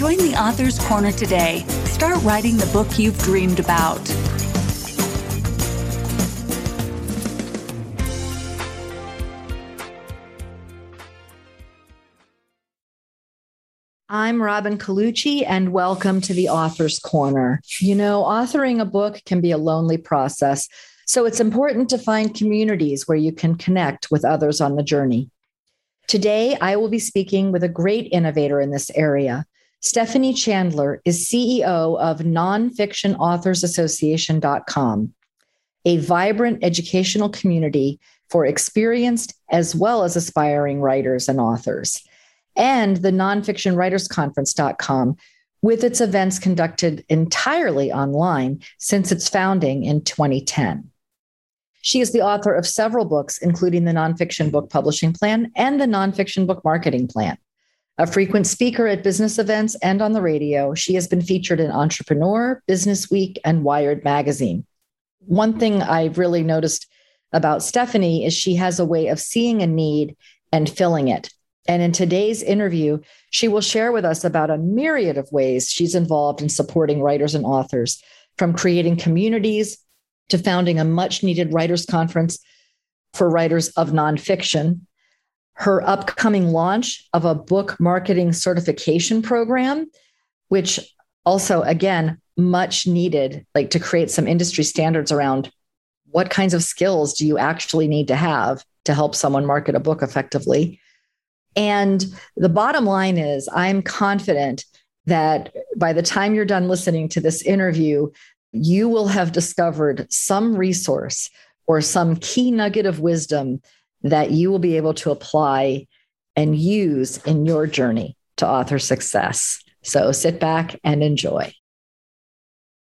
Join the Author's Corner today. Start writing the book you've dreamed about. I'm Robin Colucci, and welcome to the Author's Corner. You know, authoring a book can be a lonely process, so it's important to find communities where you can connect with others on the journey. Today, I will be speaking with a great innovator in this area. Stephanie Chandler is CEO of NonfictionAuthorsAssociation.com, a vibrant educational community for experienced as well as aspiring writers and authors and the nonfictionwritersconference.com with its events conducted entirely online since its founding in 2010. She is the author of several books, including the Nonfiction Book Publishing Plan and the Nonfiction Book Marketing Plan. A frequent speaker at business events and on the radio, she has been featured in Entrepreneur, Business Week, and Wired Magazine. One thing I've really noticed about Stephanie is she has a way of seeing a need and filling it. And in today's interview, she will share with us about a myriad of ways she's involved in supporting writers and authors, from creating communities to founding a much needed writers' conference for writers of nonfiction, her upcoming launch of a book marketing certification program, which also, again, much needed, like to create some industry standards around what kinds of skills do you actually need to have to help someone market a book effectively. And the bottom line is, I'm confident that by the time you're done listening to this interview, you will have discovered some resource or some key nugget of wisdom that you will be able to apply and use in your journey to author success. So sit back and enjoy.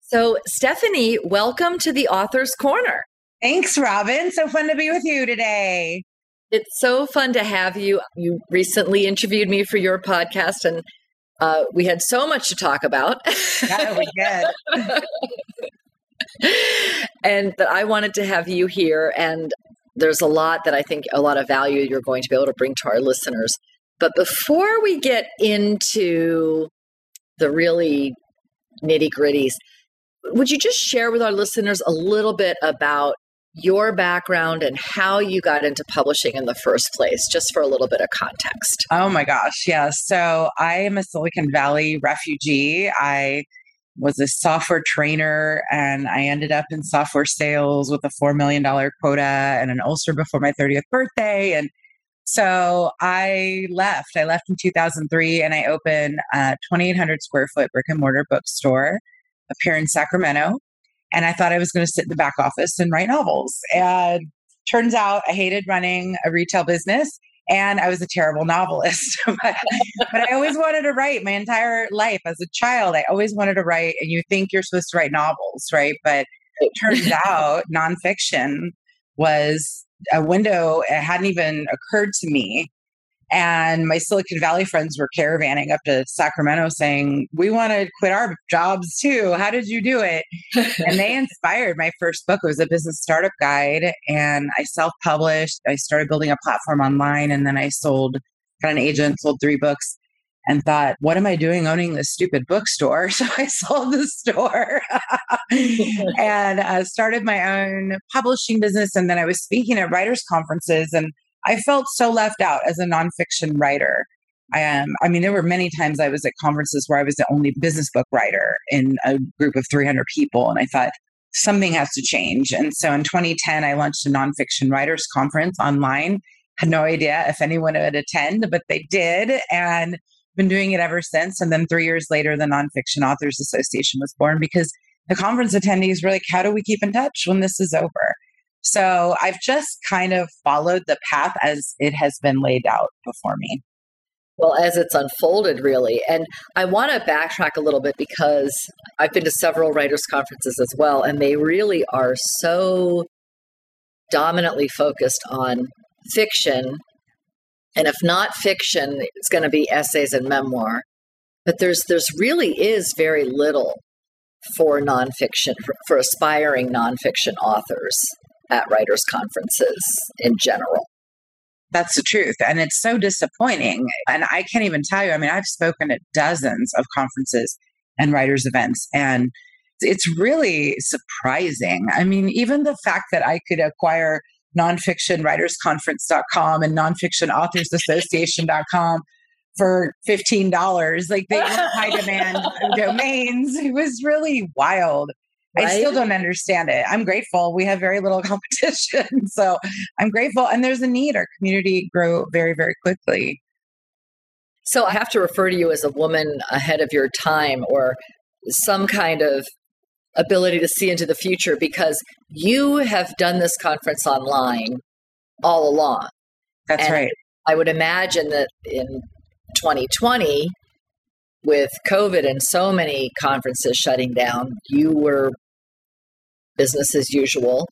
So, Stephanie, welcome to the Author's Corner. Thanks, Robin. So fun to be with you today. It's so fun to have you. You recently interviewed me for your podcast, and uh, we had so much to talk about. Yeah, we did. and that I wanted to have you here. And there's a lot that I think a lot of value you're going to be able to bring to our listeners. But before we get into the really nitty gritties, would you just share with our listeners a little bit about your background and how you got into publishing in the first place, just for a little bit of context. Oh my gosh, yes. So I am a Silicon Valley refugee. I was a software trainer and I ended up in software sales with a $4 million quota and an ulcer before my 30th birthday. And so I left. I left in 2003 and I opened a 2,800 square foot brick and mortar bookstore up here in Sacramento. And I thought I was going to sit in the back office and write novels. And turns out I hated running a retail business and I was a terrible novelist. but, but, I always wanted to write my entire life as a child. I always wanted to write, and you think you're supposed to write novels, right? But it turns out nonfiction was a window. It hadn't even occurred to me and my Silicon Valley friends were caravanning up to Sacramento saying, We want to quit our jobs too. How did you do it? and they inspired my first book. It was a business startup guide. And I self published. I started building a platform online. And then I sold, got an agent, sold three books and thought, what am I doing owning this stupid bookstore? So I sold the store and uh, started my own publishing business. And then I was speaking at writers' conferences and I felt so left out as a nonfiction writer. I mean, there were many times I was at conferences where I was the only business book writer in a group of 300 people, and I thought something has to change. And so in 2010, I launched a nonfiction writers conference online. Had no idea if anyone would attend, but they did, and been doing it ever since. And then three years later, the Nonfiction Authors Association was born because the conference attendees were like, "How do we keep in touch when this is over?" So I've just kind of followed the path as it has been laid out before me. Well, as it's unfolded, really. And I want to backtrack a little bit because I've been to several writers' conferences as well, and they really are so dominantly focused on fiction. And if not fiction, it's going to be essays and memoir. But there's there's really is very little for nonfiction for, for aspiring nonfiction authors at writers' conferences in general. That's the truth. And it's so disappointing. And I can't even tell you. I mean, I've spoken at dozens of conferences and writers' events, and it's really surprising. I mean, even the fact that I could acquire nonfiction writersconference.com and nonfictionauthorsassociation.com for $15, like they have high demand domains. It was really wild. Right? I still don't understand it. I'm grateful. We have very little competition. So I'm grateful. And there's a need. Our community grow very, very quickly. So I have to refer to you as a woman ahead of your time or some kind of ability to see into the future because you have done this conference online all along. That's and right. I would imagine that in 2020, with COVID and so many conferences shutting down, you were business as usual.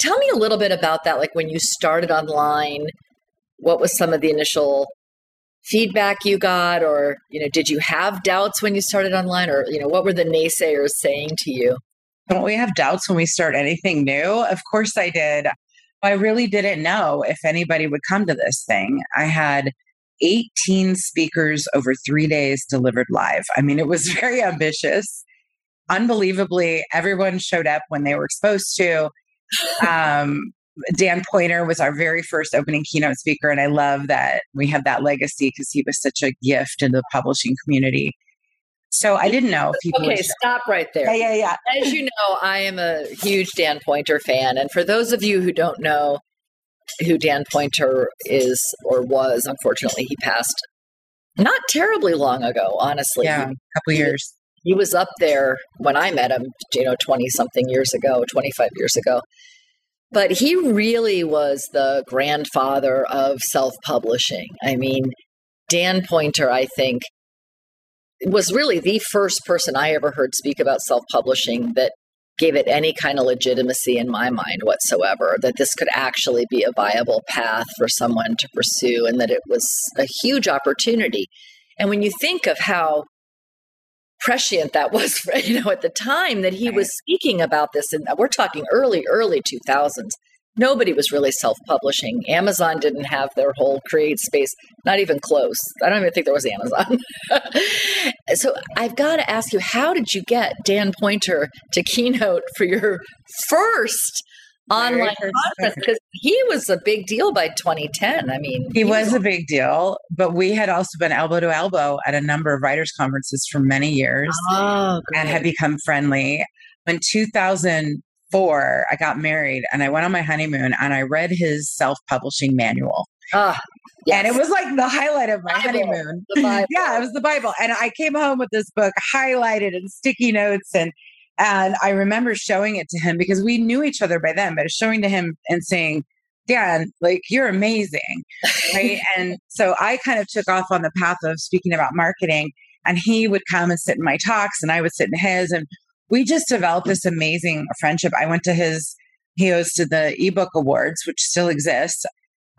Tell me a little bit about that. Like when you started online, what was some of the initial feedback you got? Or you know did you have doubts when you started online? Or you know what were the naysayers saying to you? Don't we have doubts when we start anything new? Of course i did. I really didn't know if anybody would come to this thing. I had 18 speakers over three days delivered live. I mean it was very ambitious unbelievably, everyone showed up when they were supposed to. Um, Dan Poynter was our very first opening keynote speaker, and I love that we have that legacy because he was such a gift in the publishing community. So I didn't know if people. Okay, stop right there. Yeah, yeah, yeah. As you know, I am a huge Dan Poynter fan, and for those of you who don't know who Dan Poynter is or was, unfortunately, he passed not terribly long ago. Honestly, yeah, a couple years he was up there when I met him, you know, 20 something years ago, 25 years ago. But he really was the grandfather of self publishing. I mean, Dan Poynter, I think, was really the first person I ever heard speak about self publishing that gave it any kind of legitimacy in my mind whatsoever, that this could actually be a viable path for someone to pursue and that it was a huge opportunity. And when you think of how prescient that was for, you know at the time that he was speaking about this and we're talking early early 2000s nobody was really self-publishing. Amazon didn't have their whole CreateSpace not even close. I don't even think there was amazon. So i've got to ask you how did you get dan Poynter to keynote for your first online conference? because he was a big deal by 2010. I mean, he, he was, was, a big deal, but we had also been elbow to elbow at a number of writers' conferences for many years oh, and had become friendly. In 2004, I got married and I went on my honeymoon and I read his self publishing manual. Ah, yes. And it was like the highlight of my Bible. honeymoon. yeah, it was the Bible. And I came home with this book highlighted and sticky notes and and I remember showing it to him because we knew each other by then, but showing to him and saying, Dan, like you're amazing. Right. and so I kind of took off on the path of speaking about marketing. And he would come and sit in my talks and I would sit in his. And we just developed this amazing friendship. I went to his, he hosted the ebook awards, which still exists.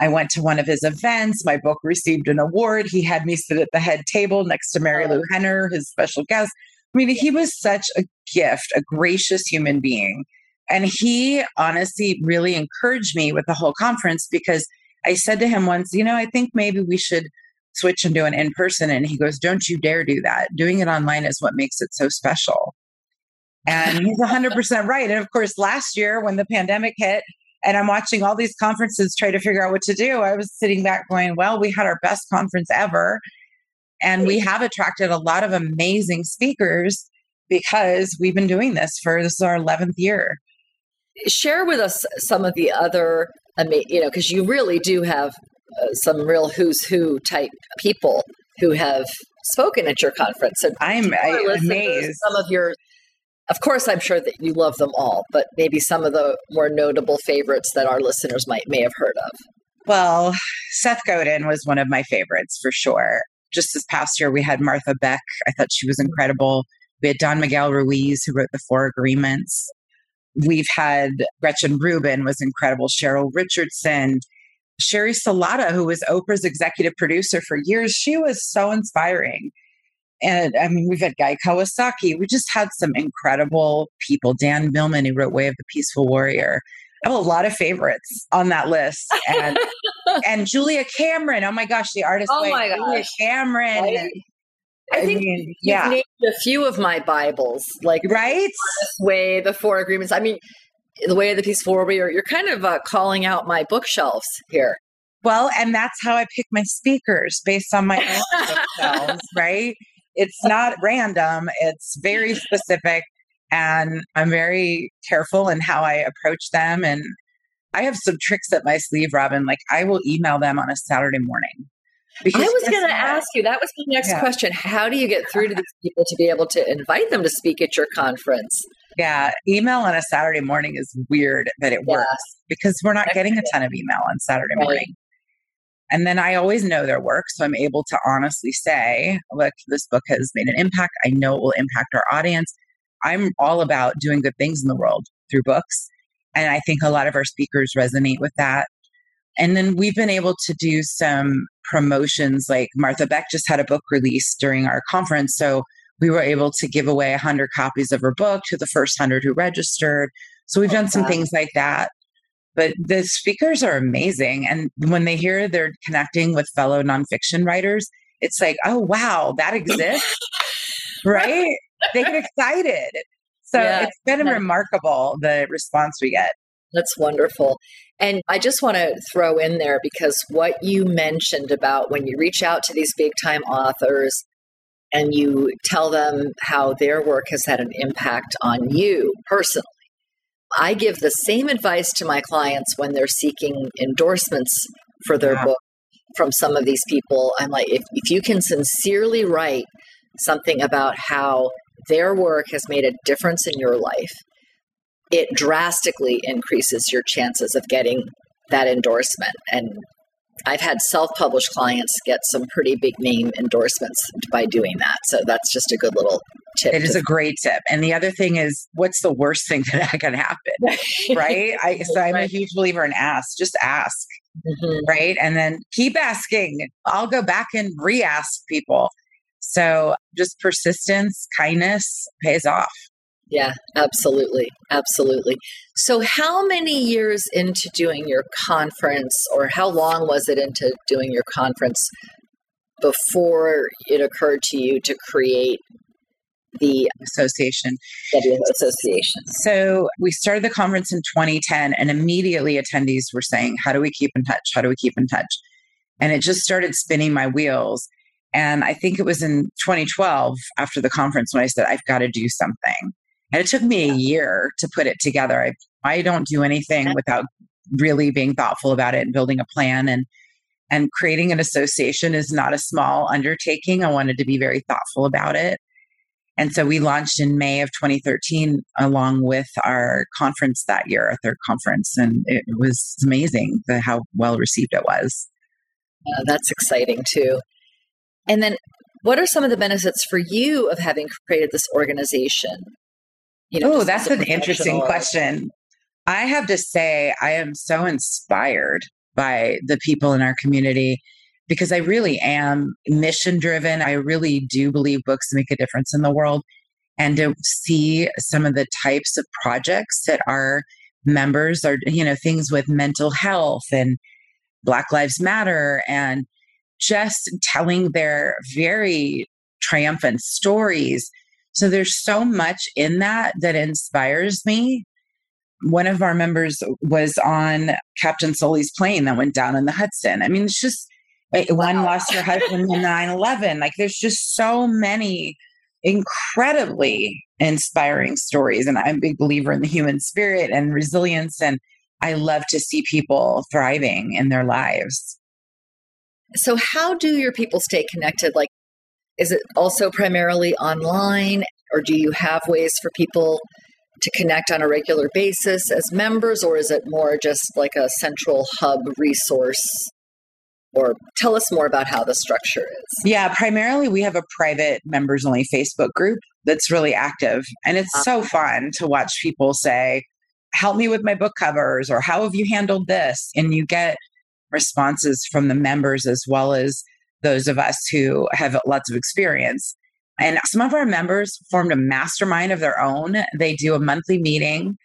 I went to one of his events. My book received an award. He had me sit at the head table next to Mary oh. Lou Henner, his special guest. I mean, he was such a gift, a gracious human being. And he honestly really encouraged me with the whole conference because I said to him once, you know, I think maybe we should switch and do an in person. And he goes, don't you dare do that. Doing it online is what makes it so special. And he's 100% right. And of course, last year when the pandemic hit, and I'm watching all these conferences try to figure out what to do. I was sitting back going, well, we had our best conference ever. And we have attracted a lot of amazing speakers because we've been doing this for this is our 11th year. Share with us some of the other, I mean, you know, because you really do have uh, some real who's who type people who have spoken at your conference. And I'm amazed. Some of your, of course, I'm sure that you love them all, but maybe some of the more notable favorites that our listeners might may have heard of. Well, Seth Godin was one of my favorites for sure. Just this past year, we had Martha Beck. I thought she was incredible. We had Don Miguel Ruiz, who wrote the Four Agreements. We've had Gretchen Rubin was incredible. Cheryl Richardson, Sheri Salata, who was Oprah's executive producer for years. She was so inspiring. And I mean, we've had Guy Kawasaki. We just had some incredible people. Dan Millman, who wrote Way of the Peaceful Warrior. I have a lot of favorites on that list. And and Julia Cameron. Oh my gosh, the artist. Oh my gosh. Julia Cameron. Right? I, I think mean, yeah. named a few of my Bibles, like right way, the Four Agreements. I mean, the way of the Peaceful Warrior. You're kind of uh, calling out my bookshelves here. Well, and that's how I pick my speakers based on my own bookshelves, right? It's not random. It's very specific, and I'm very careful in how I approach them. And I have some tricks up my sleeve, Robin. Like I will email them on a Saturday morning because I was going to ask you, that was my next yeah. question. How do you get through to these people to be able to invite them to speak at your conference? Yeah, email on a Saturday morning is weird, but it yeah. works because we're not getting a ton of email on Saturday right. morning. And then I always know their work. So I'm able to honestly say, look, this book has made an impact. I know it will impact our audience. I'm all about doing good things in the world through books. And I think a lot of our speakers resonate with that. And then we've been able to do some promotions like Martha Beck just had a book release during our conference. So we were able to give away 100 copies of her book to the first 100 who registered. So we've oh, done some wow. things like that. But the speakers are amazing. And when they hear they're connecting with fellow nonfiction writers, it's like, oh, wow, that exists. right? They get excited. So yeah. it's been remarkable the response we get. That's wonderful. And I just want to throw in there because what you mentioned about when you reach out to these big time authors and you tell them how their work has had an impact on you personally. I give the same advice to my clients when they're seeking endorsements for their yeah. book from some of these people. I'm like, if, if you can sincerely write something about how their work has made a difference in your life, it drastically increases your chances of getting that endorsement. And I've had self published clients get some pretty big name endorsements by doing that. So that's just a good little tip. It is a great tip. And the other thing is, what's the worst thing that can happen? right? I, so I'm a huge believer in ask, just ask. Mm-hmm. Right. And then keep asking. I'll go back and re ask people. So just persistence, kindness pays off. Yeah, absolutely. Absolutely. So, how many years into doing your conference, or how long was it into doing your conference before it occurred to you to create the association? association. So, we started the conference in 2010, and immediately attendees were saying, How do we keep in touch? How do we keep in touch? And it just started spinning my wheels. And I think it was in 2012 after the conference when I said, I've got to do something. And it took me a year to put it together. I, I don't do anything without really being thoughtful about it and building a plan and and creating an association is not a small undertaking. I wanted to be very thoughtful about it. And so we launched in May of 2013 along with our conference that year, our third conference. And it was amazing the, how well received it was. Yeah, that's exciting too. And then what are some of the benefits for you of having created this organization? You know, oh, that's an interesting question. I have to say, I am so inspired by the people in our community because I really am mission driven. I really do believe books make a difference in the world. And to see some of the types of projects that our members are, you know, things with mental health and Black Lives Matter and just telling their very triumphant stories so there's so much in that that inspires me. One of our members was on Captain Sully's plane that went down in the Hudson. I mean, it's just eh, wow. one lost her husband in 9 11. Like, there's just so many incredibly inspiring stories. And I'm a big believer in the human spirit and resilience. And I love to see people thriving in their lives. So, how do your people stay connected? Like, is it also primarily online, or do you have ways for people to connect on a regular basis as members, or is it more just like a central hub resource? Or tell us more about how the structure is. Yeah, primarily we have a private members only Facebook group that's really active. And it's so ah. fun to watch people say, help me with my book covers or how have you handled this? And you get responses from the members as well as those of us who have lots of experience. And some of our members formed a mastermind of their own. They do a monthly meeting.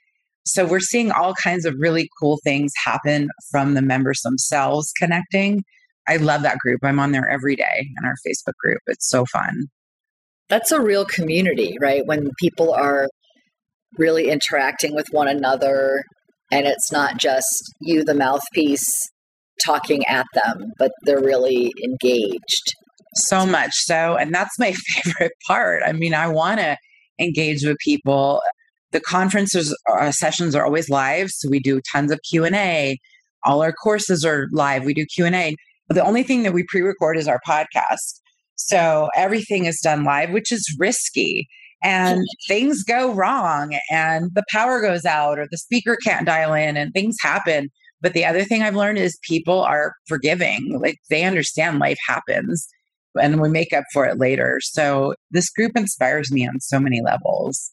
So we're seeing all kinds of really cool things happen from the members themselves connecting. I love that group. I'm on there every day in our Facebook group. It's so fun. That's a real community, right? When people are really interacting with one another and it's not just you, the mouthpiece, talking at them, but they're really engaged. So much so. And that's my favorite part. I mean, I want to engage with people. The conferences uh, sessions are always live, so we do tons of Q&A. All our courses are live. We do Q&A. But The only thing that we pre-record is our podcast. So everything is done live, which is risky. And things go wrong and the power goes out or the speaker can't dial in and things happen. But the other thing I've learned is people are forgiving. Like they understand life happens and we make up for it later. So this group inspires me on so many levels.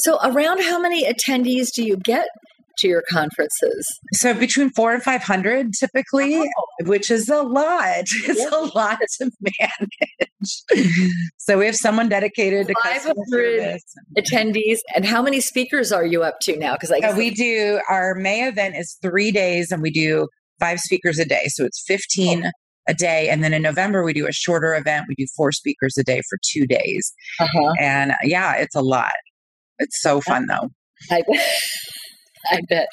So, around how many attendees do you get to your conferences? So between four and 500 typically, oh. which is a lot. It's yeah. a lot to manage. so we have someone dedicated to 500 attendees. And how many speakers are you up to now? Because I guess we do our May event is three days and we do five speakers a day. So it's 15 oh. a day. And then in November, we do a shorter event. We do four speakers a day for two days. Uh-huh. And yeah, it's a lot. It's so fun though. I, I bet.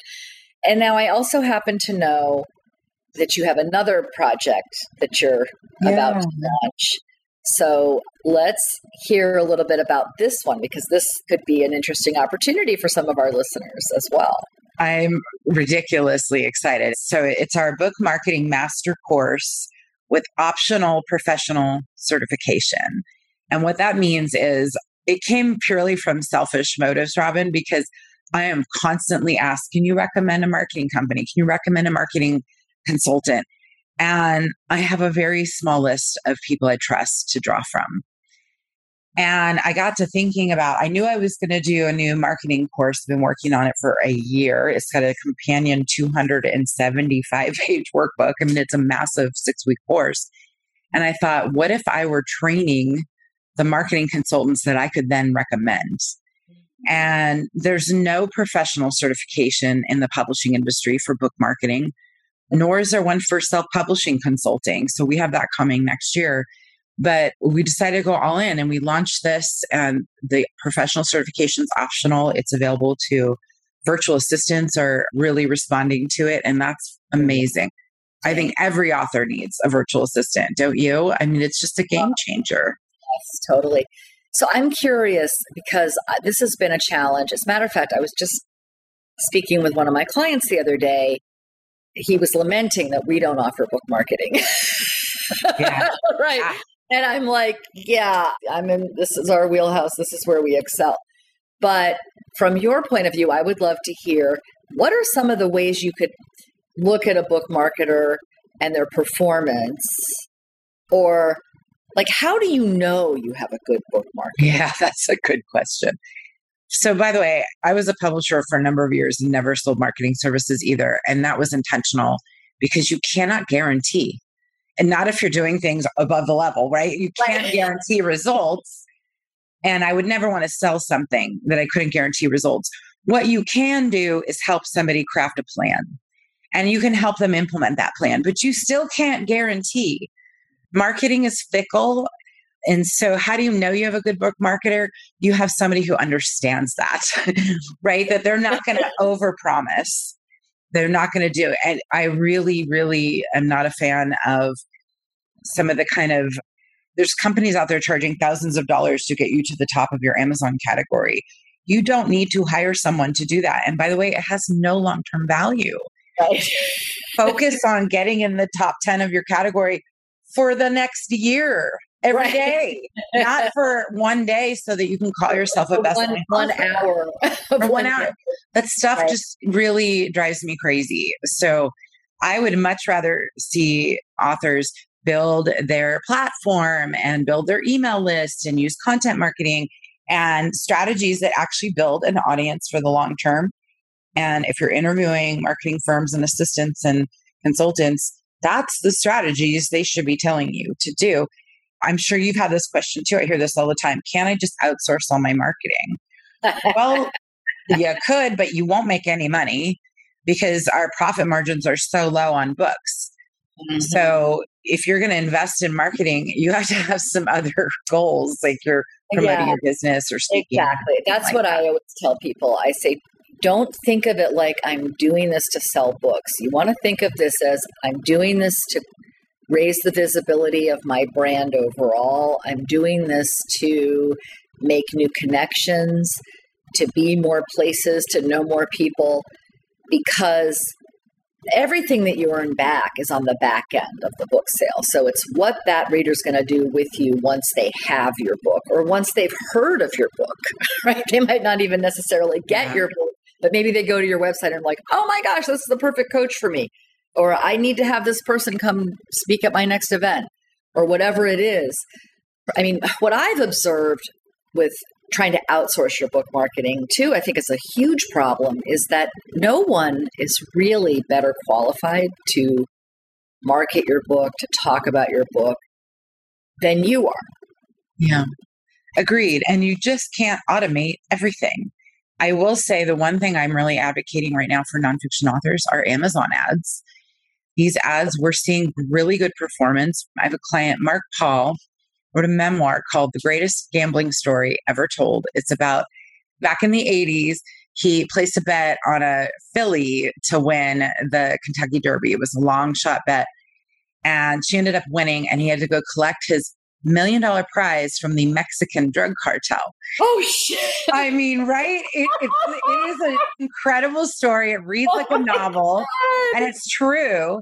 And now I also happen to know that you have another project that you're yeah. about to launch. So let's hear a little bit about this one because this could be an interesting opportunity for some of our listeners as well. I'm ridiculously excited. So it's our book marketing master course with optional professional certification. And what that means is it came purely from selfish motives, Robin, because I am constantly asked, can you recommend a marketing company? Can you recommend a marketing consultant? And I have a very small list of people I trust to draw from. And I got to thinking about, I knew I was going to do a new marketing course. Been working on it for a year. It's got a companion 275 page workbook. I mean, it's a massive six week course. And I thought, what if I were training the marketing consultants that I could then recommend? And there's no professional certification in the publishing industry for book marketing, nor is there one for self publishing consulting. So we have that coming next year. But we decided to go all in and we launched this, and the professional certification is optional. It's available to virtual assistants, are really responding to it. And that's amazing. I think every author needs a virtual assistant, don't you? I mean, it's just a game changer. Yes, totally. So I'm curious because this has been a challenge. As a matter of fact, I was just speaking with one of my clients the other day. He was lamenting that we don't offer book marketing. Yeah. right. Yeah. And I'm like, yeah, I'm in this is our wheelhouse. This is where we excel. But from your point of view, I would love to hear what are some of the ways you could look at a book marketer and their performance or like, how do you know you have a good book market? Yeah, that's a good question. So, by the way, I was a publisher for a number of years and never sold marketing services either. And that was intentional because you cannot guarantee, and not if you're doing things above the level, right? You can't guarantee results. And I would never want to sell something that I couldn't guarantee results. What you can do is help somebody craft a plan and you can help them implement that plan, but you still can't guarantee marketing is fickle. And so, how do you know you have a good book marketer? You have somebody who understands that, right? That they're not going to overpromise. They're not going to do it. And I really, really am not a fan of some of the kind of there's companies out there charging thousands of dollars to get you to the top of your Amazon category. You don't need to hire someone to do that. And by the way, it has no long term value. Right. Focus on getting in the top 10 of your category for the next year every right. day, not for one day so that you can call yourself a best one, one hour of one hour. That stuff right. just really drives me crazy. So I would much rather see authors build their platform and build their email list and use content marketing and strategies that actually build an audience for the long term. And if you're interviewing marketing firms and assistants and consultants, that's the strategies they should be telling you to do. I'm sure you've had this question too. I hear this all the time. Can I just outsource all my marketing? well, you could, but you won't make any money because our profit margins are so low on books. Mm-hmm. So if you're going to invest in marketing, you have to have some other goals, like you're promoting yeah, your business or speaking. Exactly. That's like what that. I always tell people. I say, don't think of it like I'm doing this to sell books. You want to think of this as I'm doing this to raise the visibility of my brand overall. I'm doing this to make new connections, to be more places, to know more people, because everything that you earn back is on the back end of the book sale. So it's what that reader's going to do with you once they have your book or once they've heard of your book, right? They might not even necessarily get yeah. your book, but maybe they go to your website and like, oh my gosh, this is the perfect coach for me or I need to have this person come speak at my next event, or whatever it is. I mean, what I've observed with trying to outsource your book marketing too, I think is a huge problem is that no one is really better qualified to market your book, to talk about your book than you are. Yeah. Agreed. And you just can't automate everything. I will say the one thing I'm really advocating right now for nonfiction authors are Amazon ads these ads, we're seeing really good performance. I have a client, Mark Paul, wrote a memoir called The Greatest Gambling Story Ever Told. It's about back in the 80s, he placed a bet on a filly to win the Kentucky Derby. It was a long shot bet. And she ended up winning, and he had to go collect his million dollar prize from the Mexican drug cartel. Oh shit! I mean, right? It, it, it is an incredible story. It reads like a oh novel, and it's true.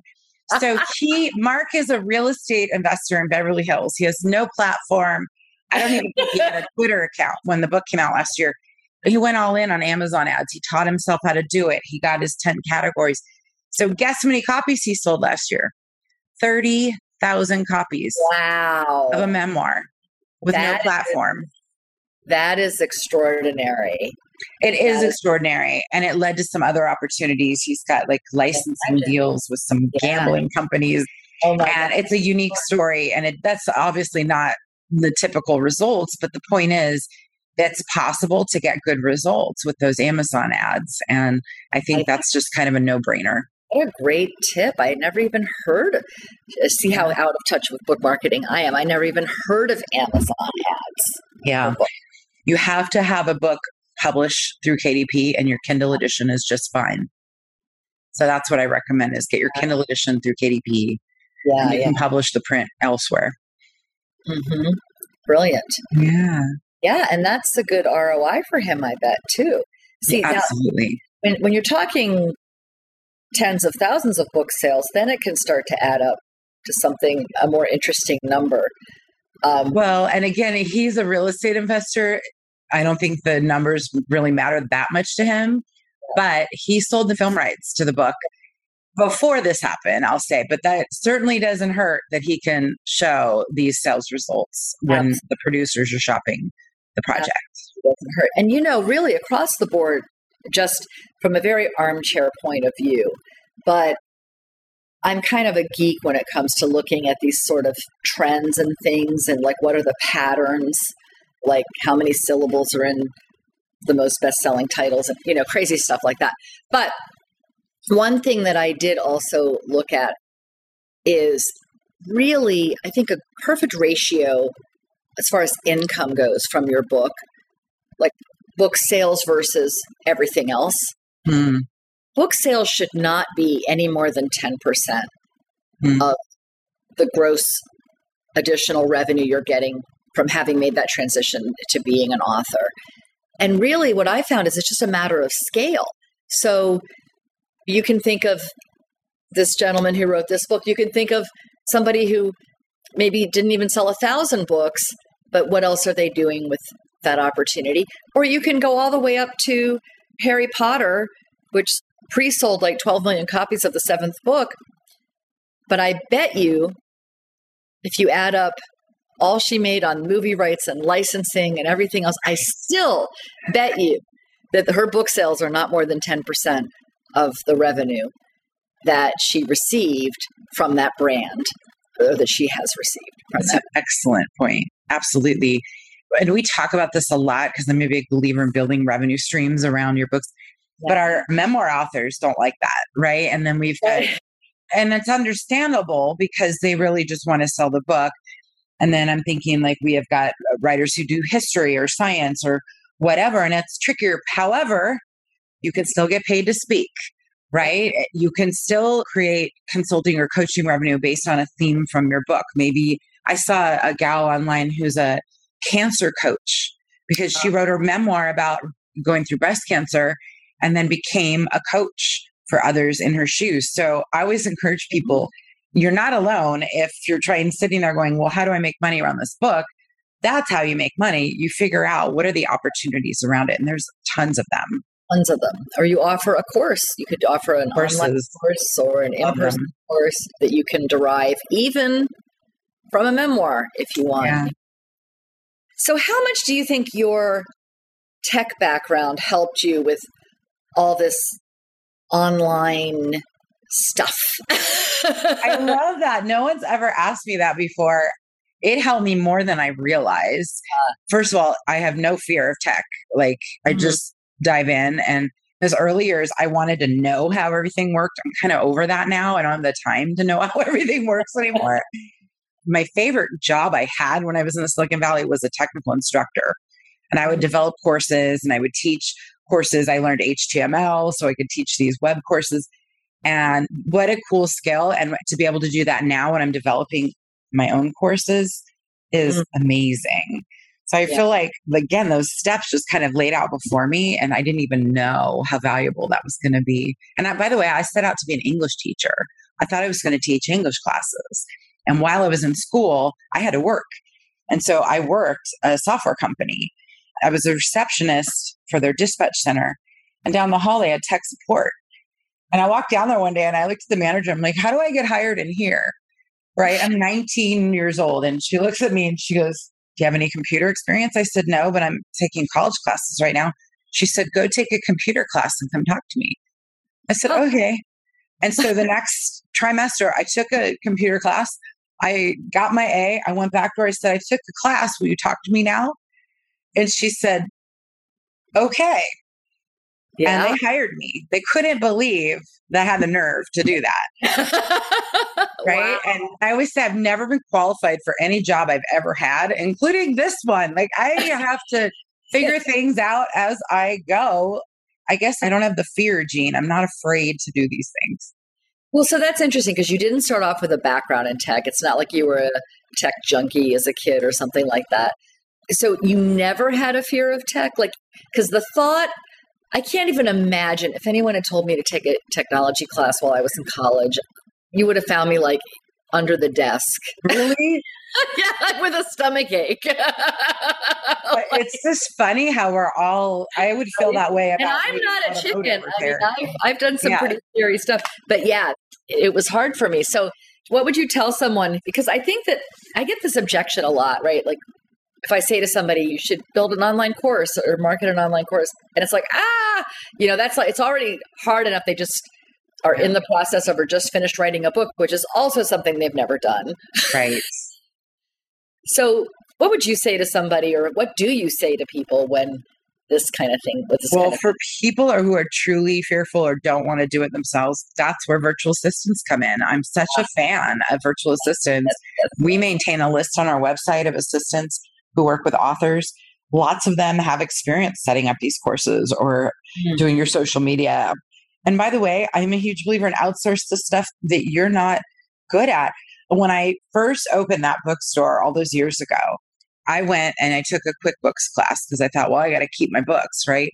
So he, Mark, is a real estate investor in Beverly Hills. He has no platform. I don't even think he had a Twitter account when the book came out last year. He went all in on Amazon ads. He taught himself how to do it. He got his 10 categories. So guess how many copies he sold last year? 30 thousand copies. Wow. Of a memoir with that no platform. Is, that is extraordinary. It is that extraordinary. And it led to some other opportunities. He's got like licensing deals with some yeah. gambling companies. Oh and God. it's a unique story. And it, that's obviously not the typical results, but the point is it's possible to get good results with those Amazon ads. And I think that's just kind of a no brainer. What a great tip. I never even heard of, see how out of touch with book marketing I am. I never even heard of Amazon ads. Yeah. You have to have a book published through KDP and your Kindle edition is just fine. So that's what I recommend is get your Kindle edition through KDP. Yeah. And you yeah. can publish the print elsewhere. Mm-hmm. Brilliant. Yeah. Yeah. And that's a good ROI for him, I bet, too. See, yeah, absolutely. Now, when, when you're talking tens of thousands of book sales, then it can start to add up to something, a more interesting number. Um, well, and again, he's a real estate investor. I don't think the numbers really matter that much to him, but he sold the film rights to the book before this happened, I'll say. But that certainly doesn't hurt that he can show these sales results when Absolutely. the producers are shopping the project. Doesn't hurt. And you know, really across the board, just from a very armchair point of view. But I'm kind of a geek when it comes to looking at these sort of trends and things and like what are the patterns, like how many syllables are in the most best selling titles and, you know, crazy stuff like that. But one thing that I did also look at is really, I think, a perfect ratio as far as income goes from your book. Like book sales versus everything else. Hmm. Book sales should not be any more than 10% hmm. of the gross additional revenue you're getting from having made that transition to being an author. And really, what I found is it's just a matter of scale. So you can think of this gentleman who wrote this book, you can think of somebody who maybe didn't even sell a thousand books, but what else are they doing with that opportunity? Or you can go all the way up to Harry Potter, which pre sold like 12 million copies of the seventh book. But I bet you, if you add up all she made on movie rights and licensing and everything else, I still bet you that her book sales are not more than 10% of the revenue that she received from that brand or that she has received. That's that. an excellent point. Absolutely. And we talk about this a lot because I'm a big believer in building revenue streams around your books. Yeah. But our memoir authors don't like that, right? And then we've got, and it's understandable because they really just want to sell the book. And then I'm thinking like we have got uh, writers who do history or science or whatever, and it's trickier. However, you can still get paid to speak right? Eh, you can still create consulting or coaching revenue based on a theme from your book. Maybe I saw a gal online who's a cancer coach because she ah. wrote her memoir about going through breast cancer and then became a coach for others in her shoes. So I always encourage mm-hmm. people you're not alone if you're trying sitting there going, well, how do I make money around this book? That's how you make money. You figure out what are the opportunities around it, and there's tons of them tons of them. Or you offer a course. You could offer an Courses. online course or an in-person course that you can derive even from a memoir if you want. Yeah. So how much do you think your tech background helped you with all this online stuff? I love that. No one's ever asked me that before. It helped me more than I realized. First of all, I have no fear of tech. Like I mm-hmm. just dive in. And those early years, I wanted to know how everything worked. I'm kind of over that now. I don't have the time to know how everything works anymore. My favorite job I had when I was in the Silicon Valley was a technical instructor. And I would develop courses and I would teach courses. I learned HTML so I could teach these web courses. And what a cool skill. And to be able to do that now when I'm developing my own courses is mm. amazing. So I yeah. feel like, again, those steps just kind of laid out before me, and I didn't even know how valuable that was going to be. And I, by the way, I set out to be an English teacher. I thought I was going to teach English classes. And while I was in school, I had to work. And so I worked a software company. I was a receptionist for their dispatch center. And down the hall, they had tech support. And I walked down there one day and I looked at the manager. I'm like, how do I get hired in here? Right. I'm 19 years old. And she looks at me and she goes, do you have any computer experience? I said, No, but I'm taking college classes right now. She said, Go take a computer class and come talk to me. I said, oh. Okay. And so the next trimester, I took a computer class. I got my A. I went back to her. I said, I took the class. Will you talk to me now? And she said, Okay. Yeah. And they hired me. They couldn't believe that I had the nerve to do that. right. Wow. And I always say I've never been qualified for any job I've ever had, including this one. Like I have to figure things out as I go. I guess I don't have the fear gene. I'm not afraid to do these things. Well, so that's interesting because you didn't start off with a background in tech. It's not like you were a tech junkie as a kid or something like that. So you never had a fear of tech? Like, because the thought I can't even imagine if anyone had told me to take a technology class while I was in college, you would have found me like under the desk. Really? yeah, with a stomach ache. it's just funny how we're all, I would feel that way about And I'm not a chicken. I mean, I've, I've, done some yeah. pretty scary stuff, but yeah, it was hard for me. So, what would you tell someone? Because I think that I get this objection a lot, right? Like, if I say to somebody, you should build an online course or market an online course, and it's like, ah, you know, that's like, it's already hard enough. They just are in the process of or just finished writing a book, which is also something they've never done. Right. so, what would you say to somebody, or what do you say to people when this kind of thing well kind of for people who are truly fearful or don't want to do it themselves that's where virtual assistants come in i'm such a fan of virtual assistants we maintain a list on our website of assistants who work with authors, lots of them have experience setting up these courses or mm-hmm. doing your social media. And by the way, I'm a huge believer in outsource the stuff that you're not good at. When I first opened that bookstore all those years ago, I went and I took a QuickBooks class because I thought, well, I got to keep my books, right?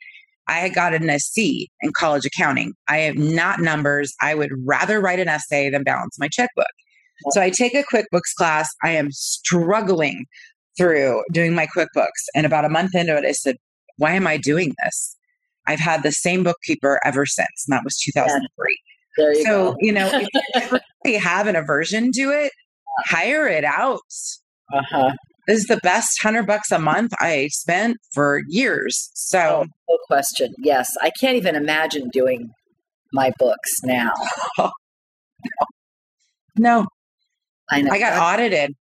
I had gotten a C in college accounting. I have not numbers. I would rather write an essay than balance my checkbook. So I take a QuickBooks class. I am struggling through doing my QuickBooks. And about a month into it, I said, why am I doing this? I've had the same bookkeeper ever since, and that was 2003. There you so, go. you know, if you really have an aversion to it, hire it out. Uh-huh. This is the best hundred bucks a month I spent for years. So, Oh, no question. Yes. I can't even imagine doing my books now. no, I know. I got audited.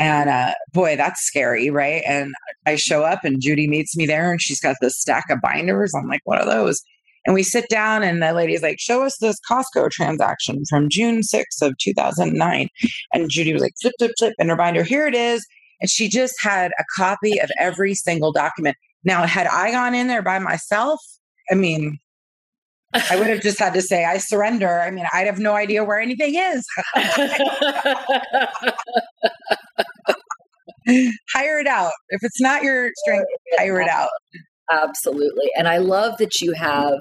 And uh, boy, that's scary, right? And I show up and Judy meets me there and she's got this stack of binders. I'm like, what are those? And we sit down and the lady's like, show us this Costco transaction from June 6th of 2009. And Judy was like, flip, flip, flip in her binder. Here it is. And she just had a copy of every single document. Now, had I gone in there by myself, I mean, I would have just had to say, I surrender. I mean, I'd have no idea where anything is. hire it out. If it's not your strength, hire it out. Absolutely. And I love that you have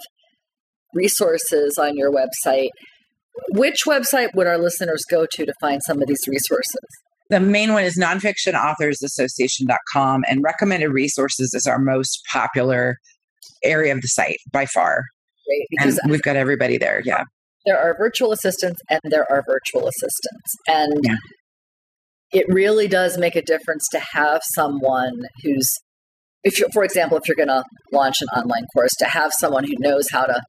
resources on your website. Which website would our listeners go to to find some of these resources? The main one is nonfictionauthorsassociation.com, and recommended resources is our most popular area of the site by far. Great, And we've got everybody there. Yeah. there are virtual assistants and there are virtual assistants. And Yeah. It really does make a difference to have someone who's if you for example, if you're going to launch an online course, to have someone who knows how to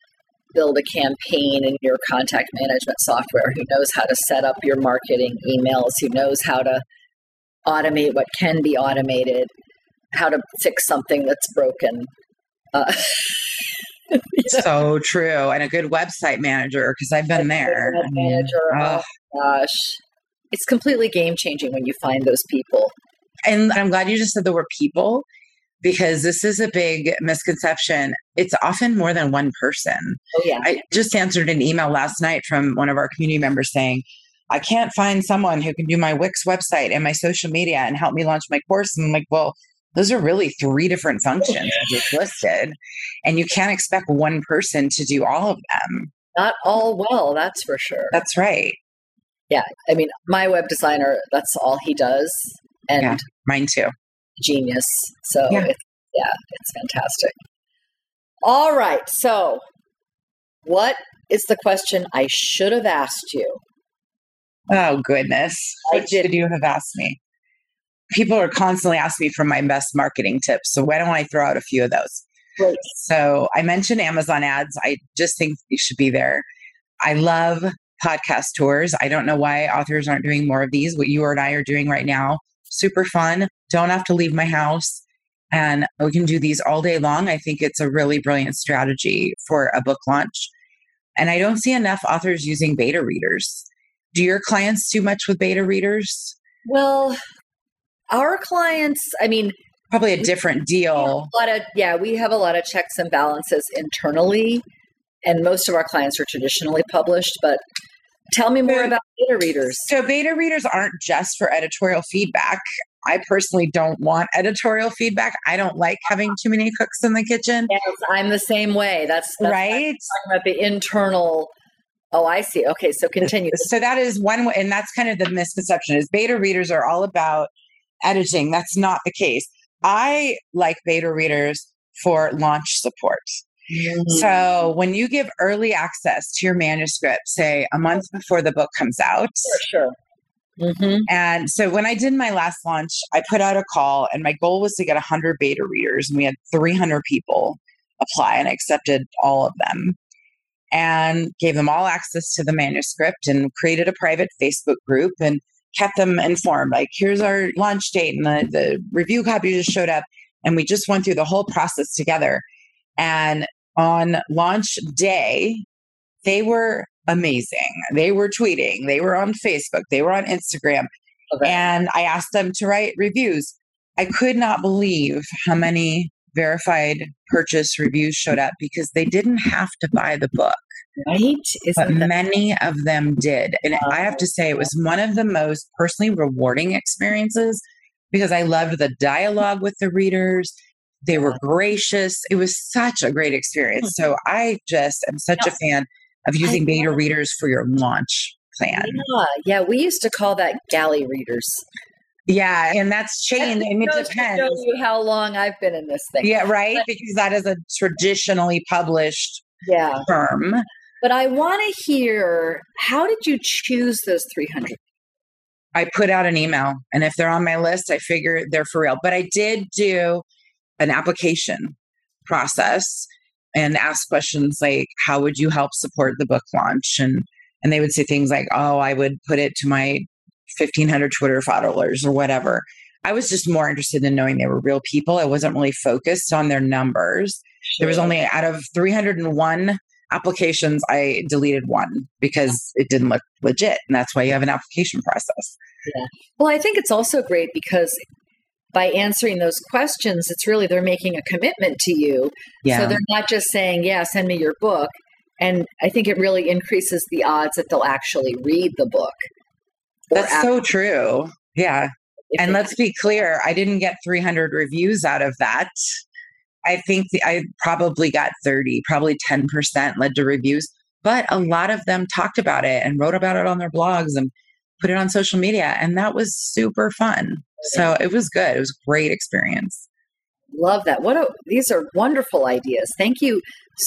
build a campaign in your contact management software, who knows how to set up your marketing emails, who knows how to automate what can be automated, how to fix something that's broken. Uh, So true. And a good website manager, because I've been there. Web I mean, manager, oh. oh gosh. It's completely game changing when you find those people. And I'm glad you just said the word people because this is a big misconception. It's often more than one person. Oh yeah. I just answered an email last night from one of our community members saying, I can't find someone who can do my Wix website and my social media and help me launch my course. And I'm like, well, those are really three different functions just listed. And you can't expect one person to do all of them. Not all well, that's for sure. That's right. I mean, my web designer, that's all he does. And Yeah. Mine too. genius. So Yeah. it's yeah, it's fantastic. All right. So what is the question I should have asked you? Oh, goodness. I What did- should you have asked me? People are constantly asking me for my best marketing tips. So why don't I throw out a few of those? Great. So I mentioned Amazon ads. I just think you should be there. I love podcast tours. I don't know why authors aren't doing more of these. What you and I are doing right now, super fun. Don't have to leave my house. And we can do these all day long. I think it's a really brilliant strategy for a book launch. And I don't see enough authors using beta readers. Do your clients do much with beta readers? Well, our clients, I mean, Probably a different deal. a lot of yeah, we have a lot of checks and balances internally, and most of our clients are traditionally published. But tell me more about beta readers. So beta readers aren't just for editorial feedback. I personally don't want editorial feedback. I don't like having too many cooks in the kitchen. Yes, I'm the same way. That's, that's right? talking about the internal. Oh, I see. Okay, so continue. So that is one way, and that's kind of the misconception is beta readers are all about editing. That's not the case. I like beta readers for launch support. So when you give early access to your manuscript, say a month before the book comes out, sure. hmm And so when I did my last launch, I put out a call and my goal was to get 100 beta readers. And we had 300 people apply and I accepted all of them and gave them all access to the manuscript and created a private Facebook group and kept them informed. Like, here's our launch date and the, the review copy just showed up. And we just went through the whole process together. And on launch day, they were amazing. They were tweeting, they were on Facebook, they were on Instagram, Okay. and I asked them to write reviews. I could not believe how many verified purchase reviews showed up because they didn't have to buy the book, right? but Isn't that many of them did. And I have to say, it was one of the most personally rewarding experiences because I loved the dialogue with the readers. They were gracious. It was such a great hmm. experience. So I just am such a fan of using beta readers for your launch. plan. Yeah, yeah, we used to call that galley readers. Yeah, and that's changed, and it depends. show you how long I've been in this thing. Yeah, right. because that is a traditionally published yeah term. But I want to hear how did you choose those 300? I put out an email, and if they're on my list, I figure they're for real. But I did do an application process and ask questions like, "How would you help support the book launch?" and and they would say things like, "Oh, I would put it to my 1500 Twitter followers or whatever." I was just more interested in knowing they were real people. I wasn't really focused on their numbers. There was only out of 301 applications, I deleted one because it didn't look legit. And that's why you have an application process. Yeah. Well, I think it's also great because by answering those questions, it's really they're making a commitment to you. Yeah. So they're not just saying, yeah, send me your book. And I think it really increases the odds that they'll actually read the book. That's so true. Yeah. And let's be clear, I didn't get 300 reviews out of that. I think the, I probably got 30, probably 10% led to reviews, but a lot of them talked about it and wrote about it on their blogs and put it on social media. And that was super fun. So it was good. It was a great experience. Love that. What a, these are wonderful ideas. Thank you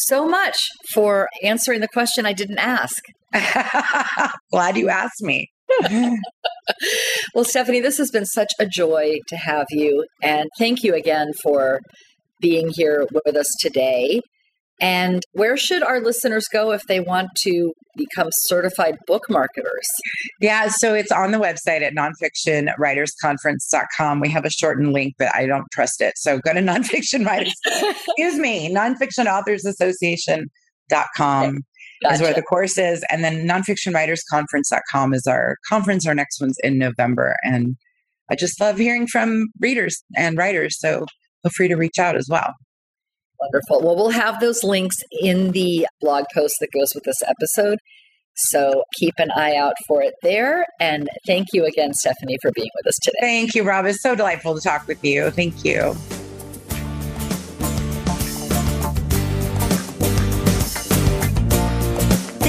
so much for answering the question I didn't ask. Glad you asked me. well, Stephanie, this has been such a joy to have you. And thank you again for being here with us today. And where should our listeners go if they want to become certified book marketers? Yeah, so it's on the website at nonfictionwritersconference.com. We have a shortened link, but I don't trust it. So go to nonfiction writers, excuse me, nonfiction authors association.com. Okay. Gotcha. is where the course is. And then nonfictionwritersconference.com is our conference. Our next one's in November. And I just love hearing from readers and writers. So feel free to reach out as well. Wonderful. Well, we'll have those links in the blog post that goes with this episode. So keep an eye out for it there. And thank you again, Stephanie, for being with us today. Thank you, Rob. It's so delightful to talk with you. Thank you.